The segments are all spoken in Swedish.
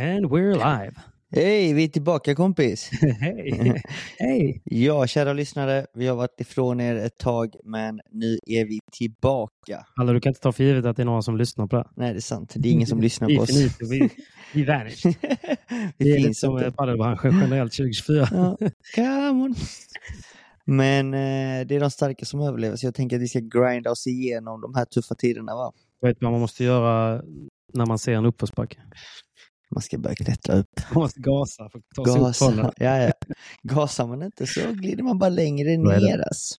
And we're live. Hej, vi är tillbaka kompis. Hej! Hej! Ja, kära lyssnare, vi har varit ifrån er ett tag, men nu är vi tillbaka. Alla, du kan inte ta för givet att det är någon som lyssnar på det. Nej, det är sant. Det är ingen som lyssnar på oss. vi, vi vanished. vi Det är finns som inte. eh, padelbranschen generellt 2024. Ja, come on. Men eh, det är de starka som överlever, så jag tänker att vi ska grinda oss igenom de här tuffa tiderna. Va? Vet du vad man måste göra när man ser en uppförsbacke? Man ska börja klättra upp. Man måste gasa för att ta sig upp Gasa. från den. Ja, ja. Gasar man inte så glider man bara längre ner. Alltså.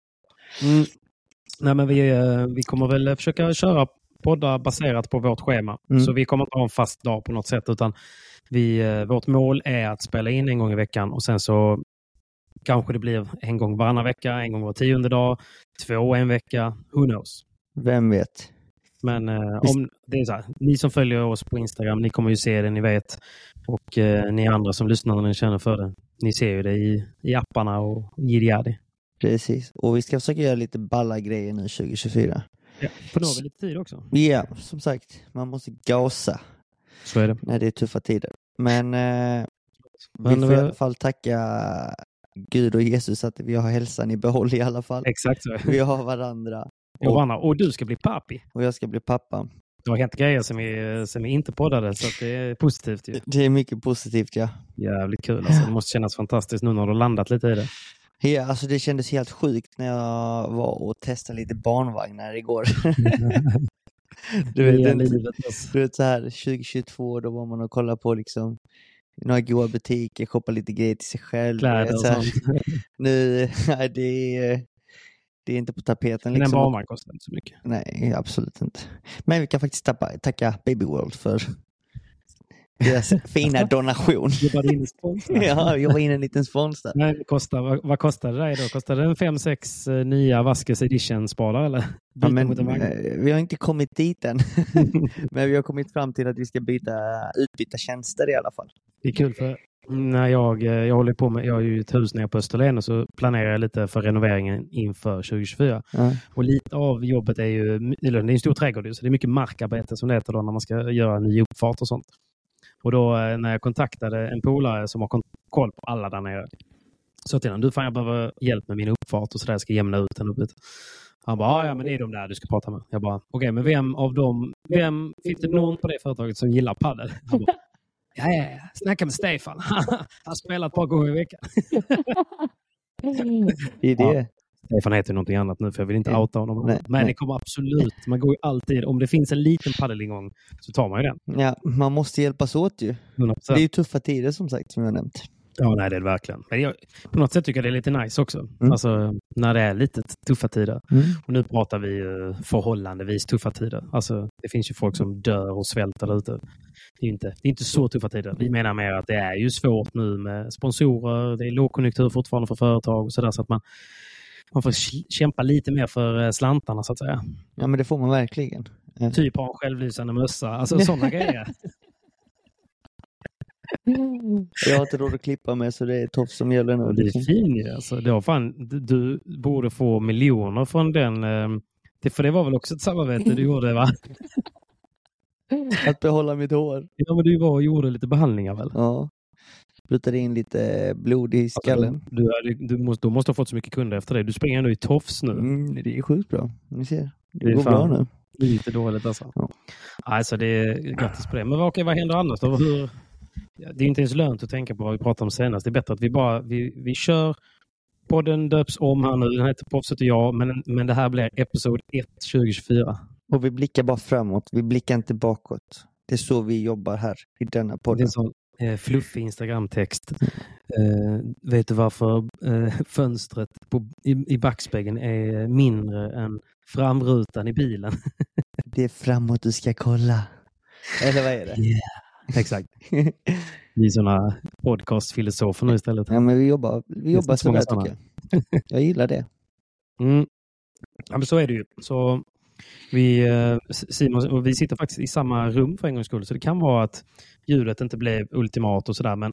Mm. Nej, men vi, eh, vi kommer väl försöka köra poddar baserat på vårt schema. Mm. Så vi kommer inte ha en fast dag på något sätt utan vi, eh, vårt mål är att spela in en gång i veckan och sen så kanske det blir en gång varannan vecka, en gång var tionde dag, två en vecka, who knows. Vem vet? Men eh, om det är så här, ni som följer oss på Instagram, ni kommer ju se det, ni vet. Och eh, ni andra som lyssnar när ni känner för det, ni ser ju det i, i apparna och jiddi Precis. Och vi ska försöka göra lite balla grejer nu 2024. ja, För nu har vi lite tid också. Ja, som sagt, man måste gasa Så är det. när det är tuffa tider. Men eh, Men, vi får i alla fall tacka Gud och Jesus att vi har hälsan i behåll i alla fall. Exakt så. Vi har varandra Och, Anna, och du ska bli pappi. och jag ska bli pappa. Det har hänt grejer som vi, som vi inte poddade, så det är positivt ju. Det är mycket positivt ja. Jävligt kul alltså. Det måste kännas fantastiskt nu när du har landat lite i det. ja alltså det kändes helt sjukt när jag var och testade lite barnvagnar igår. du, vet, livet, alltså. du vet så här 2022 då var man och kollade på liksom några goda butiker, shoppa lite grejer till sig själv. Kläder och sånt. Nu, det är, det är inte på tapeten. En Liksom. barnvagn kostar inte så mycket. Nej, absolut inte. Men vi kan faktiskt tappa, tacka Baby World för deras fina donation. Jobbar du in sponsor? ja, jag var inne en liten spons där. Nej, kostar, vad, vad kostar det då? Kostar det en 5-6 nya Vaskes edition-spadar eller? Ja, men, en eh, vi har inte kommit dit än. men vi har kommit fram till att vi ska byta, utbyta tjänster i alla fall. Det är kul för när jag, eh, jag håller på med, jag har ju ett hus nere på Österlen och så planerar jag lite för renoveringen inför 2024. Ja. Och lite av jobbet är ju, det är en stor trädgård så det är mycket markarbete som det heter då när man ska göra en ny uppfart och sånt. Och då eh, när jag kontaktade en polare som har koll på alla där nere. Så till honom, du fan jag behöver hjälp med min uppfart och sådär, jag ska jämna ut den uppe. Han bara, "Ah, ja men det är de där du ska prata med. Jag bara, okej men vem av dem, vem, finns det någon på det företaget som gillar padel? Han bara, Ja, ja, ja. Snacka med Stefan. Han spelar ett par gånger i veckan. Det. Ja. Stefan heter någonting annat nu för jag vill inte outa honom. Nej, Men nej. det kommer absolut, man går ju alltid, om det finns en liten padelingång så tar man ju den. Ja, man måste hjälpas åt ju. 100%. Det är ju tuffa tider som sagt, som jag nämnt. Ja, nej det är det verkligen. Men jag, på något sätt tycker jag det är lite nice också. Mm. Alltså när det är lite tuffa tider. Mm. Och nu pratar vi ju förhållandevis tuffa tider. Alltså det finns ju folk som dör och svälter där ute. Det är inte, det är inte så tuffa tider. Vi menar mer att det är ju svårt nu med sponsorer. Det är lågkonjunktur fortfarande för företag och sådär så att man, man får kämpa lite mer för eh, slantarna så att säga. Ja, men det får man verkligen. Mm. typ ha en självlysande mössa. Alltså sådana grejer. Jag har inte råd att klippa mig så det är tofs som gäller nu. Det är fin ju. Alltså, det var fan, du, borde få miljoner från den. Eh, det, för det var väl också ett samarbete du gjorde va? Att behålla mitt hår. Ja men du var och gjorde lite behandlingar väl? Ja. Sprutade in lite blod i skallen. Alltså, du, du, du, måste, du måste ha fått så mycket kunder efter det. Du springer ändå i tofs nu. Mm, det är sjukt bra. Ni ser. Det, Det är går fan- bra nu. Lite dåligt alltså. Ja. Alltså det är grattis på det. Men vad, vad händer annars då? Hur, det är inte ens lönt att tänka på vad vi pratade om senast. Det är bättre att vi bara vi, vi kör. Podden döps om här nu. Den heter Proffset och jag. Men, men det här blir episod 1 2024. Och vi blickar bara framåt. Vi blickar inte bakåt. Det är så vi jobbar här i denna Det är en sån eh, fluffig Instagramtext. Eh, vet du varför eh, fönstret på, i, i backspegeln är mindre än framrutan i bilen? Det är framåt du ska kolla. Eller vad är det? Exakt. Vi är sådana podcastfilosofer nu istället. ja, men vi jobbar, vi jobbar sådär tycker jag. Jag gillar det. Mm. Ja, men så är det ju. Så vi, eh, Simon och vi sitter faktiskt i samma rum för en gångs skull, så det kan vara att ljudet inte blev ultimat och sådär, men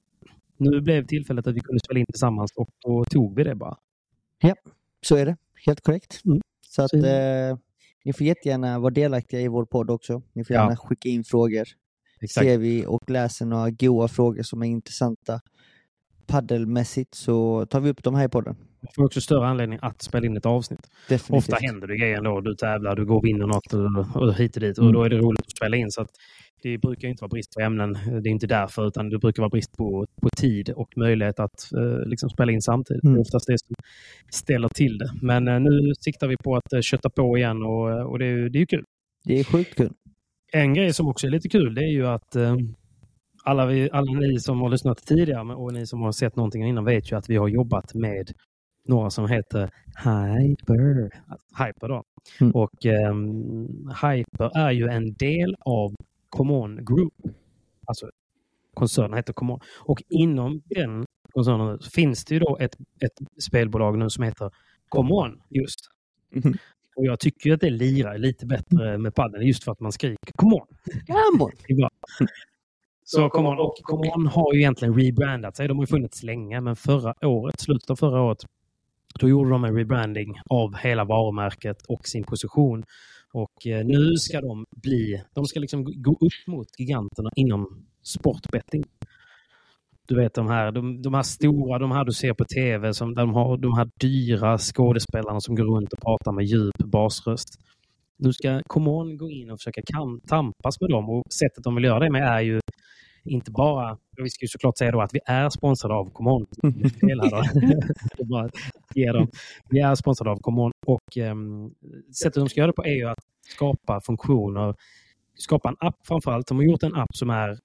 nu blev tillfället att vi kunde spela in tillsammans och då tog vi det bara. Så är det. Helt korrekt. Mm. Så att eh, ni får jättegärna vara delaktiga i vår podd också. Ni får Ja. gärna skicka in frågor. Ser vi och läser några goa frågor som är intressanta paddelmässigt så tar vi upp dem här i podden. Vi får också större anledning att spela in ett avsnitt. Definitivt. Ofta händer det grejer ändå. Du tävlar, du går och vinner något och, och hit och dit och Mm. då är det roligt att spela in. Så att det brukar inte vara brist på ämnen. Det är inte därför, utan det brukar vara brist på, på tid och möjlighet att eh, liksom spela in samtidigt. Mm. Det är oftast det som ställer till det. Men eh, nu siktar vi på att eh, kötta på igen och, eh, och det, är det är kul. Det är sjukt kul. En grej som också är lite kul det är ju att eh, alla, vi, alla ni som har lyssnat tidigare och ni som har sett någonting innan vet ju att vi har jobbat med några som heter Hyper. Hyper då. Mm. Och ehm, Hyper är ju en del av Common Group. Alltså koncernen heter Common. Och inom den koncernen finns det ju då ett, ett spelbolag nu som heter Common just. Mhm. Och jag tycker att det lirar lite bättre med padden just för att man skriker Come on! Come on. Det är bra. Så Come on, och Come on har ju egentligen rebrandat sig. De har ju funnits länge, men förra året, slutet av förra året, då gjorde de en rebranding av hela varumärket och sin position. Och eh, nu ska de bli, de ska liksom gå- gå upp mot giganterna inom sportbetting. Du vet de här, de, de här stora, de här du ser på tv, som, där de har de här dyra skådespelarna som går runt och pratar med djup basröst. Nu ska Common gå in och försöka kam, tampas med dem och sättet de vill göra det med är ju inte bara, vi ska ju såklart säga då att vi är sponsrade av Common. Vi är sponsrade av Common och um, sättet de ska göra det på är ju att skapa funktioner, skapa en app framförallt. De har gjort en app som är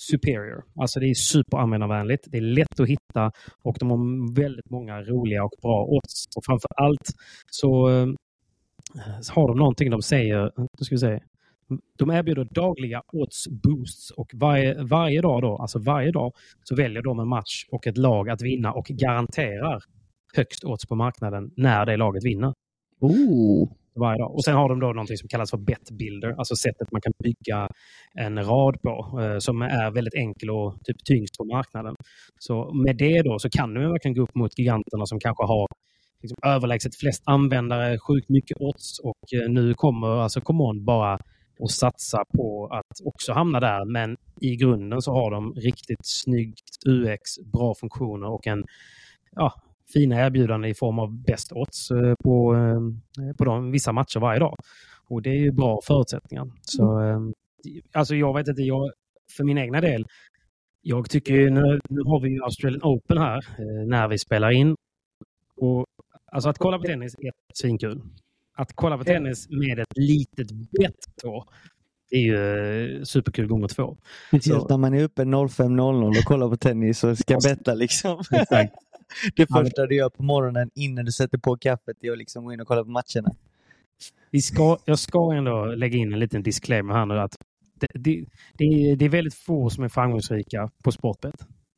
superior. Alltså det är superanvändarvänligt, det är lätt att hitta och de har väldigt många roliga och bra odds. Och framför allt så, så har de någonting de säger, nu ska vi se, de erbjuder dagliga odds boosts och varje, varje dag då, alltså varje dag, så väljer de en match och ett lag att vinna och garanterar högst odds på marknaden när det laget vinner Ooh varje dag. Och sen har de då någonting som kallas för bet builder, alltså sättet man kan bygga en rad på eh, som är väldigt enkel och typ tyngst på marknaden. Så med det då så kan du verkligen gå upp mot giganterna som kanske har liksom, överlägset flest användare, sjukt mycket odds och eh, nu kommer alltså Common bara att satsa på att också hamna där. Men i grunden så har de riktigt snyggt UX, bra funktioner och en ja, fina erbjudanden i form av bäst odds eh, på, eh, på de, vissa matcher varje dag. Och det är ju bra förutsättningar. Så, eh, alltså jag vet inte, jag, för min egna del, jag tycker ju, nu, nu har vi ju Australian Open här eh, när vi spelar in. Och, alltså att kolla på tennis är svinkul. Att kolla på tennis med ett litet bett då, det är ju eh, superkul gånger två. Speciellt när man är uppe 05.00 och kollar på tennis och ska betta liksom. Exakt. Det första du gör på morgonen innan du sätter på kaffet är att liksom gå in och kolla på matcherna. Vi ska, jag ska ändå lägga in en liten disclaimer här nu att det, det, det är väldigt få som är framgångsrika på sportbet.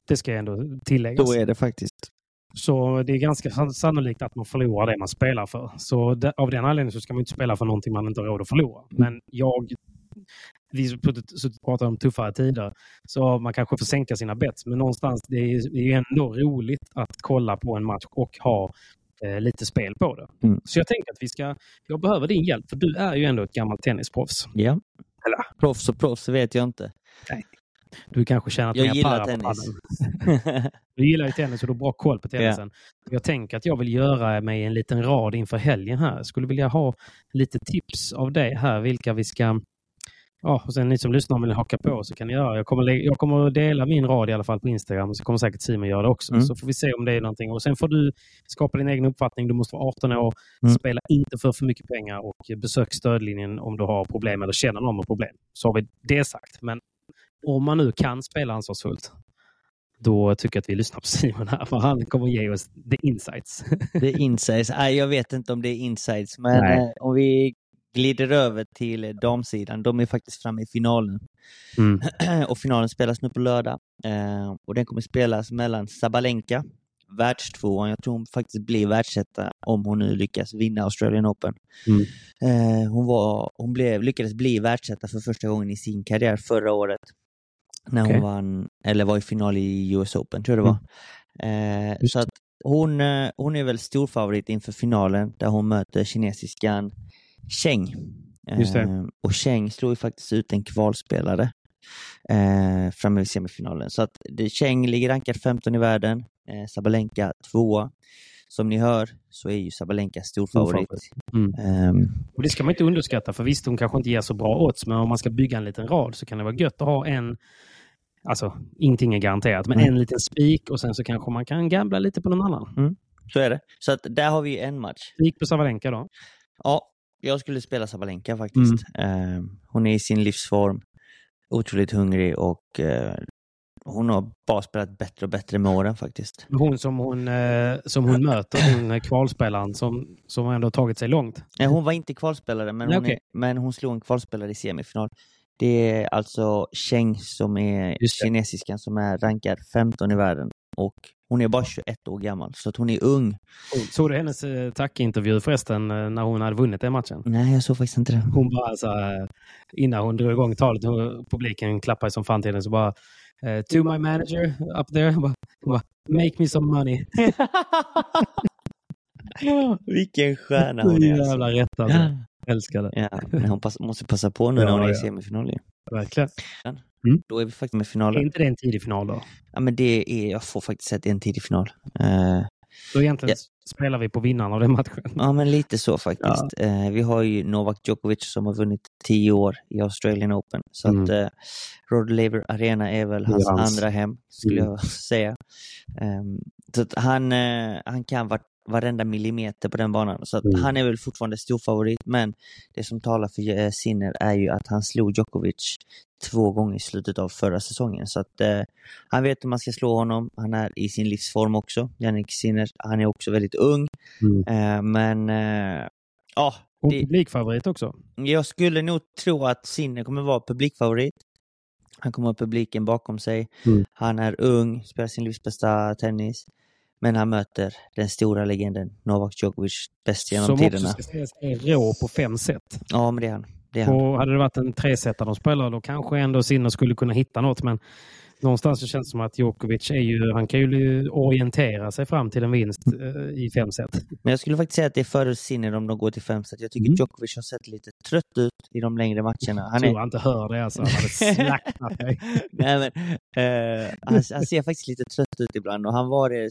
Det ska jag ändå tillägga. Så är det faktiskt. Så det är ganska sannolikt att man förlorar det man spelar för. Så av den anledningen så ska man inte spela för någonting man inte har råd att förlora. Men jag vi har pratat om tuffare tider, så man kanske får sänka sina bets. Men någonstans, det är, är ändå roligt att kolla på en match och ha eh, lite spel på det. Mm. Så jag tänker att vi ska, jag behöver din hjälp, för du är ju ändå ett gammalt tennisproffs. Ja. Eller? Proffs och proffs vet jag inte. Nej. Du kanske tjänat jag mer para tennis. på Du gillar ju tennis och du har bra koll på tennisen. Ja. Jag tänker att jag vill göra mig en liten rad inför helgen här. Jag skulle vilja ha lite tips av dig här, vilka vi ska Ja, och sen ni som lyssnar vill haka på så kan ni göra. Jag kommer, jag kommer att dela min rad i alla fall på Instagram och så kommer säkert Simon göra det också. Mm. Så får vi se om det är någonting. Och sen får du skapa din egen uppfattning. Du måste vara 18 år, mm. spela inte för för mycket pengar och besök stödlinjen om du har problem eller känner någon med problem. Så har vi det sagt. Men om man nu kan spela ansvarsfullt, då tycker jag att vi lyssnar på Simon här, för han kommer ge oss the insights. The insights? jag vet inte om det är insights, men Nej. Eh, om vi glider över till damsidan. De är faktiskt framme i finalen. Mm. och finalen spelas nu på lördag. Eh, och den kommer spelas mellan Sabalenka, världstvåan. Jag tror hon faktiskt blir världsetta om hon nu lyckas vinna Australian Open. Mm. Eh, hon var, hon blev, lyckades bli världsetta för första gången i sin karriär förra året. När okay. hon vann, eller var i final i US Open, tror jag det var. Mm. Eh, så att hon, eh, hon är väl storfavorit inför finalen där hon möter kinesiskan Cheng. Eh, och Cheng slog ju faktiskt ut en kvalspelare eh, framme vid semifinalen. Så att Cheng ligger rankad 15 i världen, eh, Sabalenka tvåa. Som ni hör så är ju Sabalenka storfavorit. Mm. Um, och det ska man inte underskatta, för visst hon kanske inte ger så bra odds, men om man ska bygga en liten rad så kan det vara gött att ha en Alltså, ingenting är garanterat, men mm. en liten spik och sen så kanske man kan gambla lite på någon annan. Mm. Så är det. Så att där har vi en match. Spik på Sabalenka då? Ja, jag skulle spela Sabalenka faktiskt. Mm. Uh, hon är i sin livsform, otroligt hungrig och uh, hon har bara spelat bättre och bättre med åren faktiskt. Hon som hon, uh, som hon möter, hon kvalspelaren som, som ändå tagit sig långt. Nej, hon var inte kvalspelare, men, Nej, hon, okay. är, men hon slog en kvalspelare i semifinal. Det är alltså Cheng som är kinesiskan som är rankad 15 i världen och hon är bara 21 år gammal, så att hon är ung. Såg du hennes eh, tackintervju förresten eh, när hon hade vunnit den matchen? Nej, jag såg faktiskt inte det. Hon bara så här, innan hon drog igång talet, publiken klappade som fan till henne, så bara To my manager up there, bara, bara, make me some money. Vilken stjärna hon är. Alltså. Jävla rätt alltså. Älskar det. Ja, hon pass, måste passa på nu när hon är i semifinal. Verkligen. Mm. Då är vi faktiskt med finalen. Är inte det en tidig final då? Ja, men det är, jag får faktiskt säga att det är en tidig final. Uh, så egentligen ja. spelar vi på vinnaren av den matchen? Ja, men lite så faktiskt. Ja. Uh, vi har ju Novak Djokovic som har vunnit tio år i Australian Open. Så mm. att uh, Rod Laver Arena är väl hans, hans. andra hem, skulle mm. jag säga. Um, så att han, han kan vara varenda millimeter på den banan. Så mm. han är väl fortfarande stor favorit, men det som talar för eh, Sinner är ju att han slog Djokovic två gånger i slutet av förra säsongen. Så att eh, han vet hur man ska slå honom. Han är i sin livsform också. Jannik Sinner, han är också väldigt ung. Mm. Eh, men eh, ja. Och det, publikfavorit också. Jag skulle nog tro att Sinner kommer vara publikfavorit. Han kommer ha publiken bakom sig. Mm. Han är ung, spelar sin livs bästa tennis. Men han möter den stora legenden Novak Djokovic bäst genom Som tiderna. Som också ska sägas är rå på fem set. Ja, men det är han. Det är han. Och hade det varit en tresetare de spelar då kanske ändå Sinner skulle kunna hitta något. Men någonstans så känns det som att Djokovic är ju, han kan ju orientera sig fram till en vinst eh, i fem set. Men jag skulle faktiskt säga att det är före Sinner om de går till fem set. Jag tycker mm. Djokovic har sett lite trött ut i de längre matcherna. Han jag tror är... han inte hör det alltså. Han hade slaktat dig. Nej, men, uh, han, han, ser faktiskt lite trött ut ibland och han var det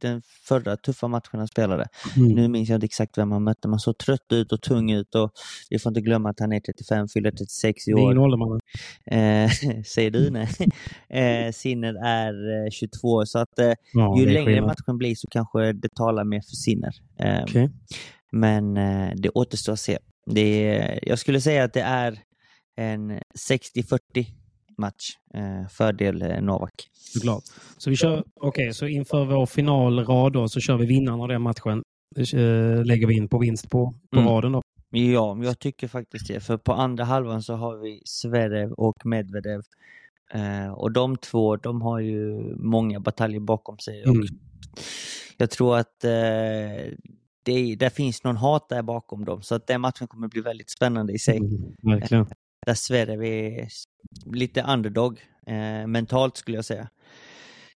den förra tuffa matchen han spelade. Mm. Nu minns jag inte exakt vem han mötte, men såg trött ut och tung ut och vi får inte glömma att han är 35, fyller 36 i år. Ingen ålder mannen. Eh, säger du nej. eh, Sinner är 22 eh, så att eh, ja, ju längre skillnad. matchen blir så kanske det talar mer för Sinner. Eh, okay. Men det återstår att se. Det är, jag skulle säga att det är en 60-40 match. Fördel Novak. Såklart. Så vi kör, okay, så inför vår finalrad då så kör vi vinnaren av den matchen. Lägger vi in på vinst på, på mm. raden då. Ja, jag tycker faktiskt det. För på andra halvan så har vi Zverev och Medvedev Eh, och de två, de har ju många bataljer bakom sig. Och Mm. Jag tror att eh, det, det finns någon hat där bakom dem, så att den matchen kommer bli väldigt spännande i sig. Mm, verkligen. Där Sverige är lite underdog eh, mentalt skulle jag säga.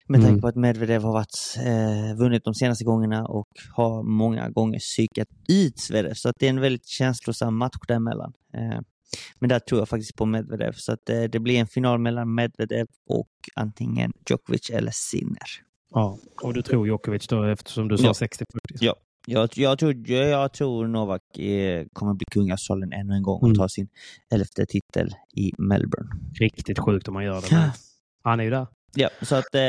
Med Mm. tanke på att Medvedev har varit, eh, vunnit de senaste gångerna och har många gånger psykat ut Zverev. Så att det är en väldigt känslosam match däremellan. Eh, men där tror jag faktiskt på Medvedev. Så att eh, det blir en final mellan Medvedev och antingen Djokovic eller Sinner. Ja. Och du tror Djokovic då eftersom du sa Ja. 60-40? Ja. Jag, jag, tror, jag, jag tror Novak eh, kommer bli kungasalen ännu en gång och Mm. ta sin elfte titel i Melbourne. Riktigt sjukt om man gör det. Han är ju där. Ja, så att eh,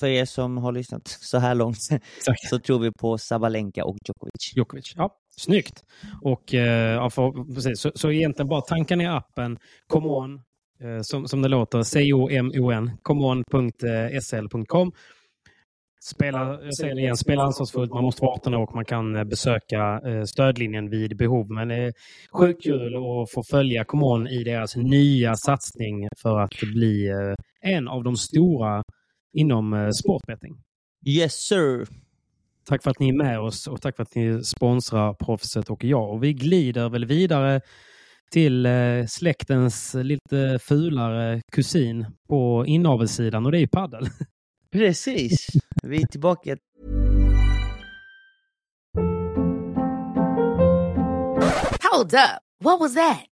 för er som har lyssnat så här långt så tror vi på Sabalenka och Djokovic. Djokovic. Ja, snyggt. Och eh, ja, för, precis. Så, så egentligen bara tanka ner appen Come On, eh, som, som det låter, C-O-M-O-N, comeon.sl.com. Spela, jag säger det igen, spela ansvarsfullt. Man måste vara 18 år och man kan eh, besöka eh, stödlinjen vid behov. Men det är sjukt kul att få följa Come On i deras nya satsning för att bli eh, en av de stora inom eh, sportbetting. Yes sir! Tack för att ni är med oss och tack för att ni sponsrar Proffset och jag. Och vi glider väl vidare till eh, släktens lite fulare kusin på inavelssidan och det är ju paddel. Precis! Vi är tillbaka. Hold up. What was that?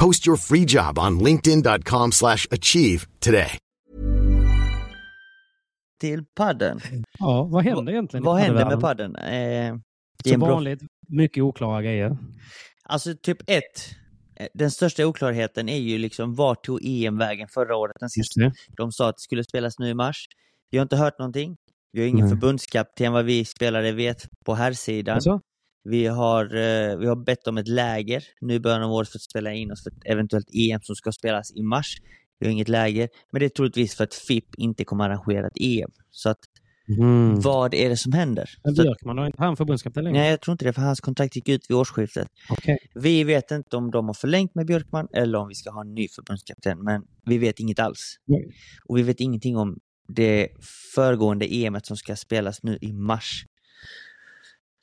Post your free job on linkedin.com/achieve slash achieve today. Till padden. Ja, vad händer egentligen? Vad händer med padden? Eh, det är en Som vanligt, mycket oklara grejer. Alltså typ ett. eh, Den största oklarheten är ju liksom vart tog EM vägen förra året? Den sista. De sa att det skulle spelas nu i mars. Vi har inte hört någonting. Vi har ingen Nej. förbundskapten vad vi spelare vet på här sidan. Alltså? Vi har, eh, vi har bett om ett läger nu i början av året för att spela in oss för ett eventuellt EM som ska spelas i mars. Vi har inget läger, men det är troligtvis för att FIP inte kommer arrangera ett EM. Så att, Mm. vad är det som händer? Men Björkman har inte han förbundskapten längre? nej, jag tror inte det, för hans kontrakt gick ut vid årsskiftet. Okej. Vi vet inte om de har förlängt med Björkman eller om vi ska ha en ny förbundskapten, men vi vet inget alls. Nej. Och vi vet ingenting om det föregående EMet som ska spelas nu i mars.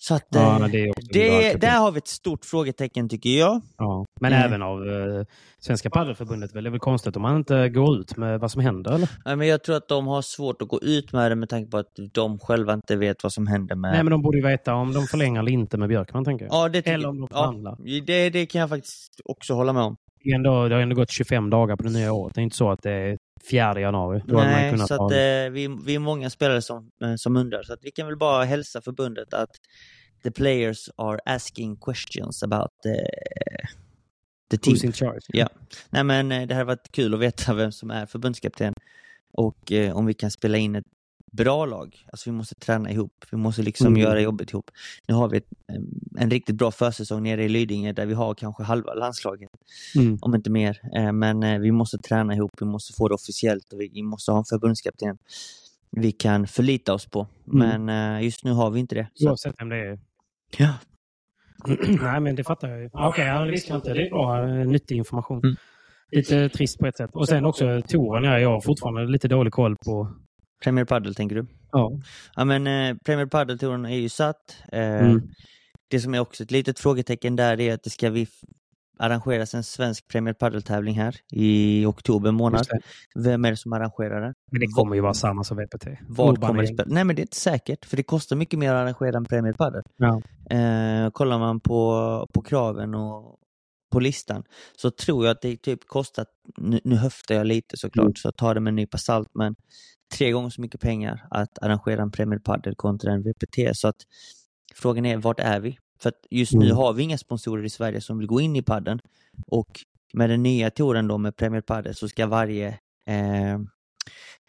Så att Ja, eh, det det, där har vi ett stort frågetecken tycker jag. Ja, men Mm. även av eh, Svenska Paddelförbundet. Det är väl konstigt om man inte går ut med vad som händer? Eller? Nej, Men jag tror att de har svårt att gå ut med det med tanke på att de själva inte vet vad som händer med... Nej, men de borde ju veta om de förlänger eller inte med Björkman, tänker jag. ja, det Eller om de ja, förhandlar. det, det kan jag faktiskt också hålla med om. Ändå, det har ändå gått 25 dagar på det nya året. Det är inte så att det är 4 januari. Då Nej, så att, eh, vi, vi är många spelare som, eh, som undrar. Så att vi kan väl bara hälsa förbundet att the players are asking questions about the, the team. Who's in charge? Ja. Nej men eh, det hade varit kul att veta vem som är förbundskapten och eh, om vi kan spela in ett bra lag. Alltså vi måste träna ihop, vi måste liksom Mm. göra jobbet ihop. Nu har vi ett, eh, en riktigt bra försäsong nere i Lidingö där vi har kanske halva landslaget, Mm. om inte mer. Eh, men eh, vi måste träna ihop, vi måste få det officiellt och vi, måste ha en förbundskapten vi kan förlita oss på. Mm. Men eh, just nu har vi inte det. Så, Oavsett vem det är. Ja. Nej, men det fattar jag ju. Okej, ja, det visste jag inte. Det är bra, eh, nyttig information. Mm. Lite trist på ett sätt. Och sen också touren. Ja, jag har fortfarande lite dålig koll på... Premier Padel tänker du? Ja. Ja men eh, Premier Padel-touren är ju satt. Eh, Mm. Det som är också ett litet frågetecken där är att det ska vi arrangeras en svensk Premier Padel-tävling här i oktober månad. Vem är det som arrangerar den? Men det kommer ju vara samma som VPT. Vad kommer det spela? Nej men det är inte säkert, för det kostar mycket mer att arrangera en Premier Padel. Ja. Eh, kollar man på, på kraven och på listan så tror jag att det typ kostat, nu, nu höftar jag lite såklart, mm. så ta det med en nypa salt, men tre gånger så mycket pengar att arrangera en Premier Padel kontra en VPT. Så att frågan är, vart är vi? För att just mm. nu har vi inga sponsorer i Sverige som vill gå in i padden och med den nya touren då med Premier Padel så ska varje eh,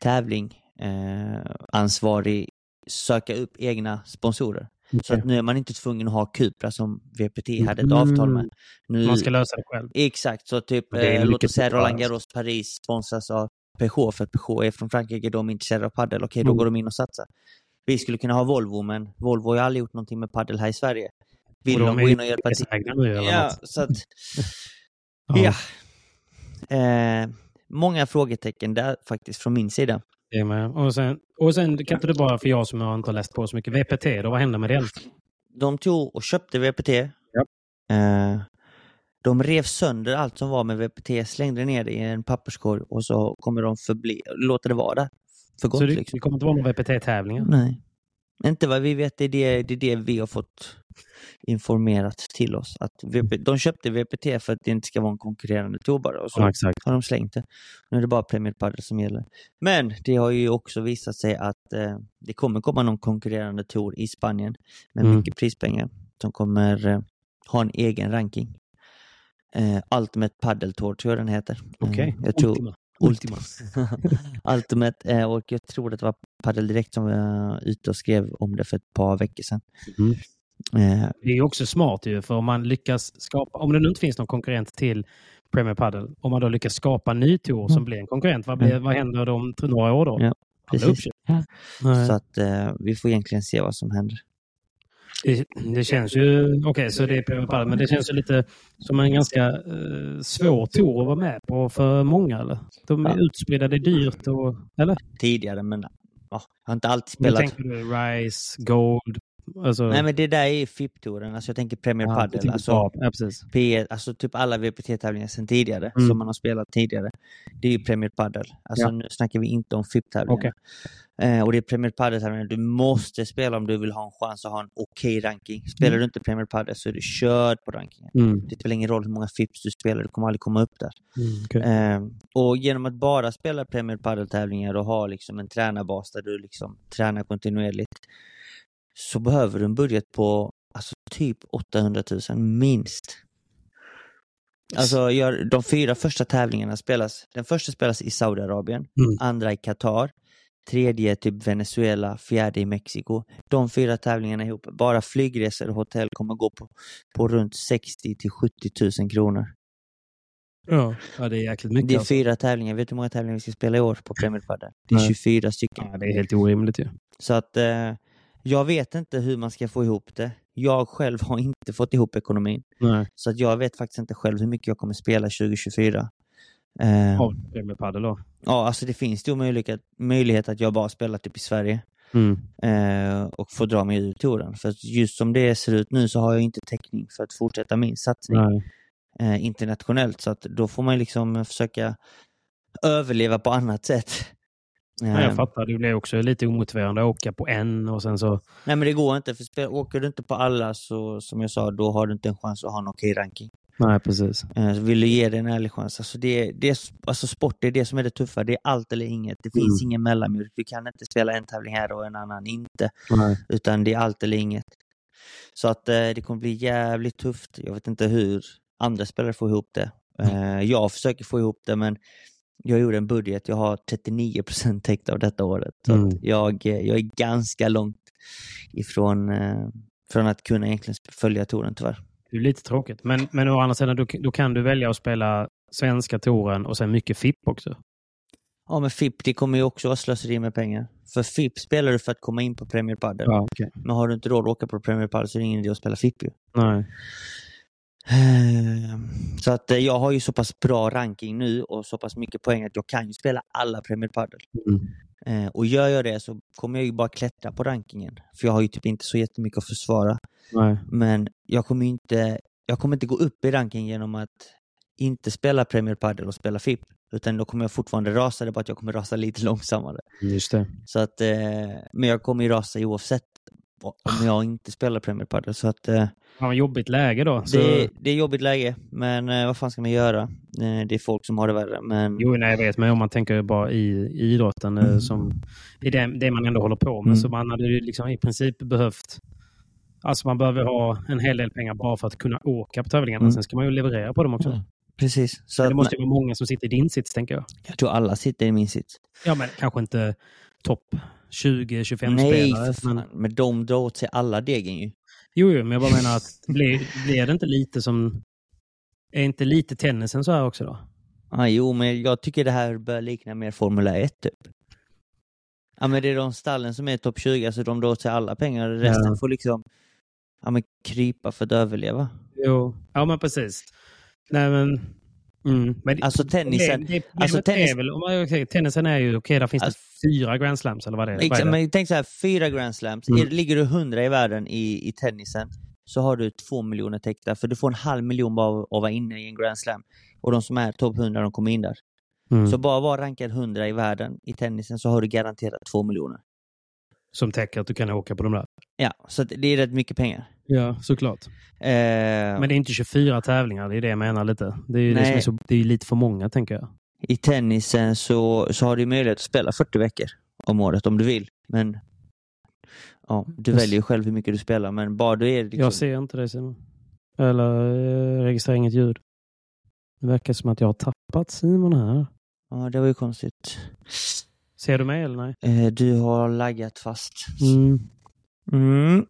tävling eh, ansvarig söka upp egna sponsorer. Okay. Så att nu är man inte tvungen att ha Cupra som VPT hade ett avtal med. Nu, man ska lösa det själv. Exakt, så typ eh, låt oss säga Roland Garros Paris sponsras av Peugeot för att Peugeot är från Frankrike, de är intresserade av padel. Okej, okay, då mm. går de in och satsar. Vi skulle kunna ha Volvo, men Volvo har ju aldrig gjort någonting med padel här i Sverige. Vill de, de gå in och hjälpa till? Ja, så att... ja. ja. Eh, många frågetecken där faktiskt från min sida. Det med. Och sen, och sen kan inte du bara, för jag som har inte har läst på så mycket, VPT då, vad hände med det? De tog och köpte VPT. Ja. Eh, de rev sönder allt som var med VPT, slängde ner det i en papperskorg och så kommer de förbli, låta det vara där. För gott, så det, liksom. det kommer inte vara några VPT-tävlingar? Nej. Inte vad vi vet, det är det, det är det vi har fått informerat till oss. Att VP, de köpte VPT för att det inte ska vara en konkurrerande tour bara och så ja, har de slängt det. Nu är det bara Premier Padel som gäller. Men det har ju också visat sig att eh, det kommer komma någon konkurrerande tour i Spanien med mm. mycket prispengar som kommer eh, ha en egen ranking. Eh, Ultimate Padel Tour tror jag den heter. Okej, okay. eh, Ultima. Ultima. Ultimate eh, och jag tror det var Padel Direkt som var ute och skrev om det för ett par veckor sedan. Mm. Eh, det är också smart ju, för om man lyckas skapa, om det nu inte finns någon konkurrent till Premier Padel, om man då lyckas skapa en ny tour som mm. blir en konkurrent, vad, blir, vad händer om några år då? Ja, precis. Ja. Så att eh, vi får egentligen se vad som händer. Det, det känns ju, okej okay, så det är Premier Padel, men det känns ju lite som en ganska eh, svår tour att vara med på för många eller? De är ja. utspridda, det är dyrt och, eller? Tidigare men ja, jag har inte alltid spelat. Nu tänker du Rise, Gold, Alltså... Nej men det där är FIP-touren, alltså jag tänker Premier ja, Padel. Alltså, ja. P, alltså typ alla VPT-tävlingar sedan tidigare, mm. som man har spelat tidigare. Det är ju Premier Padel. Alltså ja. nu snackar vi inte om FIP-tävlingar. Okay. Eh, och det är Premier Padel-tävlingar du måste spela om du vill ha en chans att ha en okej okay ranking. Spelar mm. du inte Premier Padel så är du körd på rankingen. Mm. Det spelar ingen roll hur många FIPs du spelar, du kommer aldrig komma upp där. Mm, okay. eh, och genom att bara spela Premier Padel-tävlingar och ha liksom en tränarbas där du liksom tränar kontinuerligt så behöver du en budget på alltså, typ 800 000 minst. Alltså gör, de fyra första tävlingarna spelas, den första spelas i Saudiarabien, mm. andra i Qatar, tredje typ Venezuela, fjärde i Mexiko. De fyra tävlingarna ihop, bara flygresor och hotell kommer gå på, på runt 60 till 70 000 kronor. Ja, ja det är jäkligt mycket. Det är alltså. fyra tävlingar. Vet du hur många tävlingar vi ska spela i år på Premier Padel? Det är Nej. 24 stycken. Ja, det är helt orimligt ju. Ja. Så att eh, jag vet inte hur man ska få ihop det. Jag själv har inte fått ihop ekonomin. Nej. Så att jag vet faktiskt inte själv hur mycket jag kommer spela 2024. Eh, Av med padel då? Ja, alltså det finns stor möjlighet, möjlighet att jag bara spelar typ i Sverige. Mm. Eh, och får dra mig ur touren. För just som det ser ut nu så har jag inte täckning för att fortsätta min satsning eh, internationellt. Så att då får man liksom försöka överleva på annat sätt. Ja, jag fattar. Det blir också lite omotiverande att åka på en och sen så... Nej, men det går inte. För åker du inte på alla så, som jag sa, då har du inte en chans att ha en okej ranking. Nej, precis. Eh, vill du ge dig en ärlig chans. Alltså, det, det, alltså sport är det som är det tuffa. Det är allt eller inget. Det finns mm. ingen mellanmjölk. Du kan inte spela en tävling här och en annan inte. Nej. Utan det är allt eller inget. Så att eh, det kommer bli jävligt tufft. Jag vet inte hur andra spelare får ihop det. Eh, jag försöker få ihop det, men jag gjorde en budget, jag har 39 procent täckt av detta året. Så mm. jag, jag är ganska långt ifrån eh, från att kunna egentligen följa touren tyvärr. Det är lite tråkigt, men, men å andra sidan då, då kan du välja att spela svenska touren och sen mycket FIP också. Ja, men FIP det kommer ju också vara slöseri med pengar. För FIP spelar du för att komma in på Premier Padel. Ja, okay. Men har du inte råd att åka på Premier Padel så är det ingen idé att spela FIP ju. Nej. Ehm, så att eh, jag har ju så pass bra ranking nu och så pass mycket poäng att jag kan ju spela alla Premier Padel. Mm. Ehm, och gör jag det så kommer jag ju bara klättra på rankingen. För jag har ju typ inte så jättemycket att försvara. Nej. Men jag kommer inte, jag kommer inte gå upp i ranking genom att inte spela Premier Padel och spela FIP. Utan då kommer jag fortfarande rasa, det bara att jag kommer rasa lite långsammare. Just det. Så att, eh, men jag kommer ju rasa oavsett om jag inte spelar Premier Padel. Så att, eh, Ja, jobbigt läge då. Så... det, det är jobbigt läge, men eh, vad fan ska man göra? Eh, det är folk som har det värre. Men... Jo, nej, jag vet, men om man tänker bara i, i idrotten, eh, som, i det, det man ändå håller på med, Mm. så man hade ju liksom i princip behövt Alltså man behöver ha en hel del pengar bara för att kunna åka på tävlingarna. Mm. Sen ska man ju leverera på dem också. Mm. Precis. Så Men att, det måste ju vara många som sitter i din sits, tänker jag. Jag tror alla sitter i min sits. Ja, men kanske inte topp 20-25 Nej, spelare. fan. Men, Men de drar åt sig alla degen ju. jo, jo, men jag bara menar att blir, blir det inte lite som... Är inte lite tennisen så här också då? Ah, jo, men jag tycker det här bör likna mer Formula 1 typ. Ja, men det är de stallen som är topp 20, alltså de drar åt sig alla pengar. Resten Ja. får liksom ja, men krypa för att överleva. Jo, ja men precis. Nej men... Mm. men Alltså tennisen, Det, det, alltså, tennis- är väl, om man, okej, tennisen är ju, okej där finns Alltså- det fyra grand slams eller vad det är. Det? men tänk så här, fyra Grand Slams. Mm. Ligger du 100 i världen i, i tennisen så har du två miljoner täckta, för du får en halv miljon bara av att vara inne i en Grand Slam. Och de som är topp 100, de kommer in där. Mm. Så bara vara rankad 100 i världen i tennisen så har du garanterat två miljoner. Som täcker att du kan åka på de där. Ja, så det är rätt mycket pengar. Ja, såklart. Eh, Men det är inte 24 tävlingar, det är det jag menar lite. Det är det Nej. är, så, det är lite för många, tänker jag. I tennisen så, så har du möjlighet att spela 40 veckor om året om du vill. Men ja, du Yes. väljer ju själv hur mycket du spelar. Men bara du är liksom, Jag ser inte det Simon. Eller eh, registrerar inget ljud. Det verkar som att jag har tappat Simon här. Ja, det var ju konstigt. Ser du mig eller nej? Eh, du har laggat fast. Mm. Mm.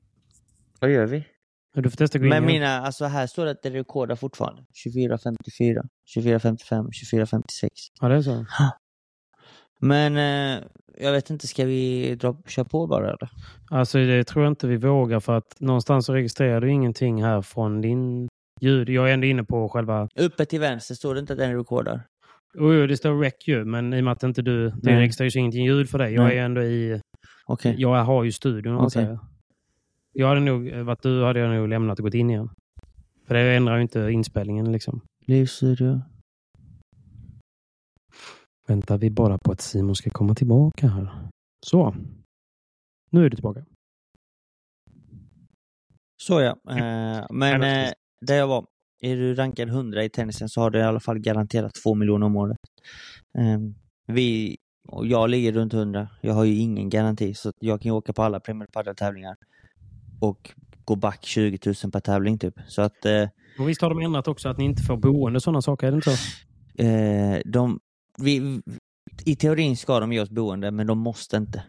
Vad gör vi? Du får testa gå in Men mina, alltså här står det att det rekordar fortfarande. 24.54, 24.55, 24.56. Ja, det är så. Men eh, jag vet inte, ska vi dra, köra på bara eller? Alltså det tror jag inte vi vågar för att någonstans så registrerar du ingenting här från din ljud. Jag är ändå inne på själva... Uppe till vänster står det inte att den rekordar. Jo, det står rec ju, men i och med att inte du... Det Nej. registrerar ju ingenting ljud för dig. Jag Nej. är ändå i... Okej. Jag har ju studion säger. Jag hade nog, varit du hade jag nog lämnat och gått in igen. För det ändrar ju inte inspelningen liksom. Livsstudio. Väntar vi bara på att Simon ska komma tillbaka här. Så. Nu är du tillbaka. Så ja. Eh, men eh, där jag var, är du rankad 100 i tennisen så har du i alla fall garanterat 2 miljoner om året. Eh, vi, och jag ligger runt 100. Jag har ju ingen garanti så jag kan ju åka på alla Premier Padel-tävlingar och gå back 20 000 per tävling typ. Så att eh, Och visst har de ändrat också att ni inte får boende och sådana saker, är det inte så? eh, de, vi, i teorin ska de ge oss boende men de måste inte.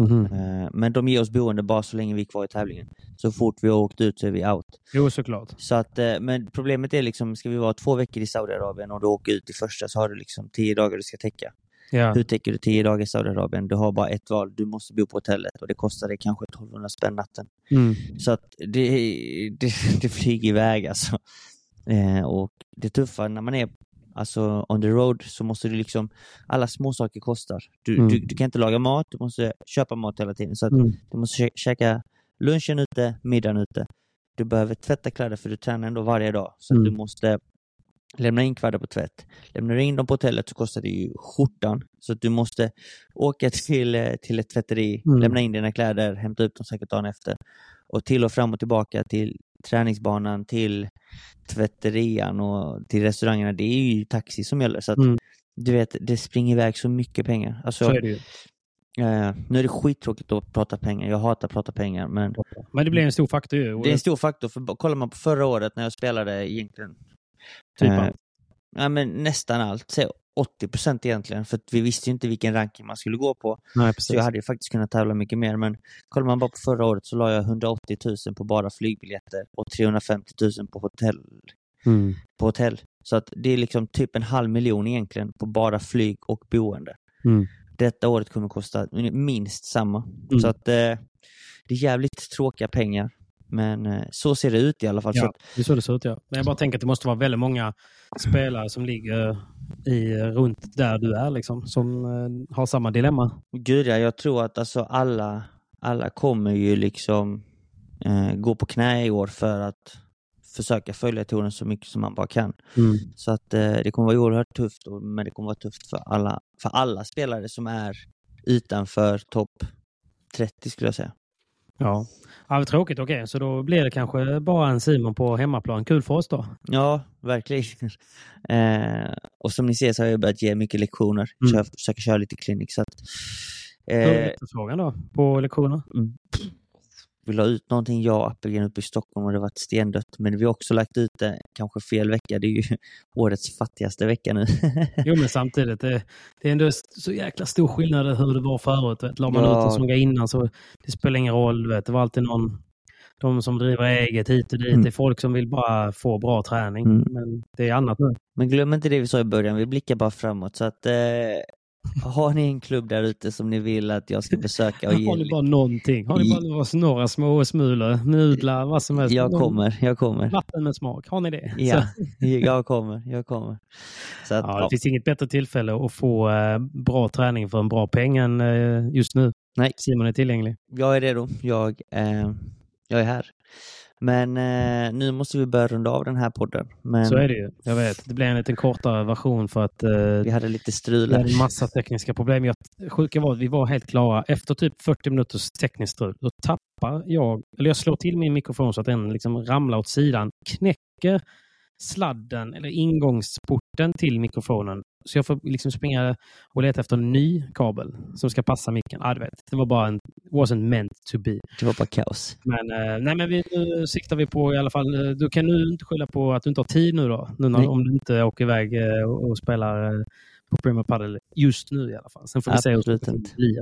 Eh, men de ger oss boende bara så länge vi är kvar i tävlingen. Så fort vi har åkt ut så är vi out. Jo, såklart. Så att, eh, men problemet är liksom, ska vi vara två veckor i Saudiarabien och du åker ut i första så har du liksom tio dagar du ska täcka. Ja. Hur täcker du tio dagar i Saudiarabien? Du har bara ett val, du måste bo på hotellet och det kostar dig kanske 1200 spänn natten. Mm. Så att det, det, det flyger iväg alltså. Eh, och det tuffa när man är alltså on the road så måste du liksom, alla småsaker kostar. Du, Mm. du, du kan inte laga mat, du måste köpa mat hela tiden. Så att Mm. du måste kä- käka lunchen ute, middagen ute. Du behöver tvätta kläder för du tränar ändå varje dag. Så Mm. du måste lämna in kläder på tvätt. Lämnar du in dem på hotellet så kostar det ju skjortan. Så att du måste åka till, eh, till ett tvätteri, Mm. lämna in dina kläder, hämta upp dem säkert dagen efter. Och till och fram och tillbaka till träningsbanan, till tvätterian och till restaurangerna. Det är ju taxi som gäller. Så att, Mm. du vet, det springer iväg så mycket pengar. Alltså, Så är det ju. Eh, nu är det skittråkigt att prata pengar. Jag hatar att prata pengar. Men Men det blir en stor faktor ju. det är en stor faktor. För kollar man på förra året när jag spelade egentligen. Typ eh, ja, men nästan allt. Säg 80 procent egentligen. För vi visste ju inte vilken ranking man skulle gå på. Nej, Så jag hade ju faktiskt kunnat tävla mycket mer. Men kollar man bara på förra året så la jag 180 000 på bara flygbiljetter och 350 000 på hotell. Mm. På hotell. Så att det är liksom typ en halv miljon egentligen på bara flyg och boende. Mm. Detta året kommer kosta minst samma. Mm. Så att eh, det är jävligt tråkiga pengar. Men eh, så ser det ut i alla fall. Ja, det är så det ser ut ja. Men jag bara tänker att det måste vara väldigt många spelare som ligger i, runt där du är liksom. Som eh, har samma dilemma. gud ja, jag tror att alltså alla, alla kommer ju liksom eh, gå på knä i år för att försöka följa touren så mycket som man bara kan. Mm. Så att eh, det kommer vara oerhört tufft, men det kommer vara tufft för alla, för alla spelare som är utanför topp 30 skulle jag säga. Ja, ja tråkigt. Okej, okay. så då blir det kanske bara en Simon på hemmaplan. Kul för oss då. Ja, verkligen. Eh, och som ni ser så har jag börjat ge mycket lektioner. Mm. Kör, försöker köra lite klinik. Så att, eh, Hur är efterfrågan då på lektioner? Mm vi la ut någonting, jag och Appelgren uppe i Stockholm och det varit stendött. Men vi har också lagt ut det kanske fel vecka. Det är ju årets fattigaste vecka nu. jo, men samtidigt, det, det är ändå så jäkla stor skillnad hur det var förut. Vet. La man ja. ut en sån innan så det spelar ingen roll. Vet. Det var alltid någon de som driver eget hit och dit. Mm. Det är folk som vill bara få bra träning. Mm. Men det är annat nu. Men glöm inte det vi sa i början, vi blickar bara framåt. Så att eh, har ni en klubb där ute som ni vill att jag ska besöka? Och ge... Har ni bara någonting? Har ni bara några små smulor, nudlar, vad som helst? Jag kommer, jag kommer. Vatten med smak, har ni det? Ja, jag kommer, jag kommer. Så att, ja, det ja. finns inget bättre tillfälle att få eh, bra träning för en bra peng än eh, just nu. Nej. Simon är tillgänglig. Jag är redo. Jag, eh, jag är här. Men eh, nu måste vi börja runda av den här podden. Men... Så är det ju. Jag vet. Det blir en lite kortare version för att eh, vi hade lite strul. Vi hade en massa tekniska problem. Jag, sjuka var att vi var helt klara. Efter typ 40 minuters tekniskt strul, då tappar jag, eller jag slår till min mikrofon så att den liksom ramlar åt sidan, knäcker sladden eller ingångsporten till mikrofonen. Så jag får liksom springa och leta efter en ny kabel som ska passa micken. Ah, vet, det var bara en, wasn't meant to be. Det var bara kaos. Men, eh, nej, men vi, nu siktar vi på i alla fall, eh, du kan nu inte skylla på att du inte har tid nu då, nu när, om du inte åker iväg eh, och, och spelar på Premier Padel just nu i alla fall. Sen får vi Absolut se hur det blir.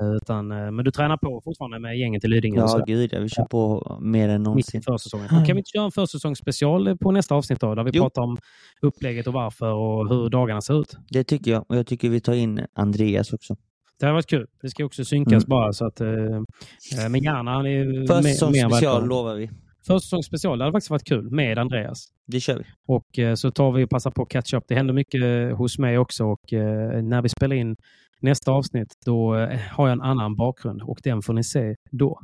Eh, utan, eh, men du tränar på fortfarande med gänget i Lidingö? Ja, gud ja. Vi kör på mer än någonsin. Mitt försäsongen. Kan vi inte köra en försäsongsspecial på nästa avsnitt då? Där vi jo. pratar om upplägget och varför och hur dagarna ser ut. Det tycker jag. Och jag tycker vi tar in Andreas också. Det har varit kul. Det ska också synkas mm. bara så att... Men gärna. Försäsongsspecial lovar vi. Försäsongsspecial, det hade faktiskt varit kul med Andreas. Det kör vi. Och eh, så tar vi och passar på att catch up. Det händer mycket eh, hos mig också och eh, när vi spelar in nästa avsnitt då har jag en annan bakgrund och den får ni se då.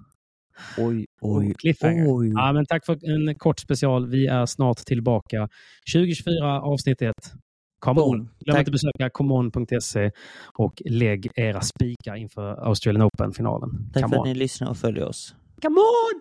Oj, oj, oj. Ja, men tack för en kort special. Vi är snart tillbaka. 2024 avsnitt 1. Come on! Glöm inte besöka comeon.se och lägg era spikar inför Australian Open-finalen. Tack Come för on. att ni lyssnar och följer oss. Come on!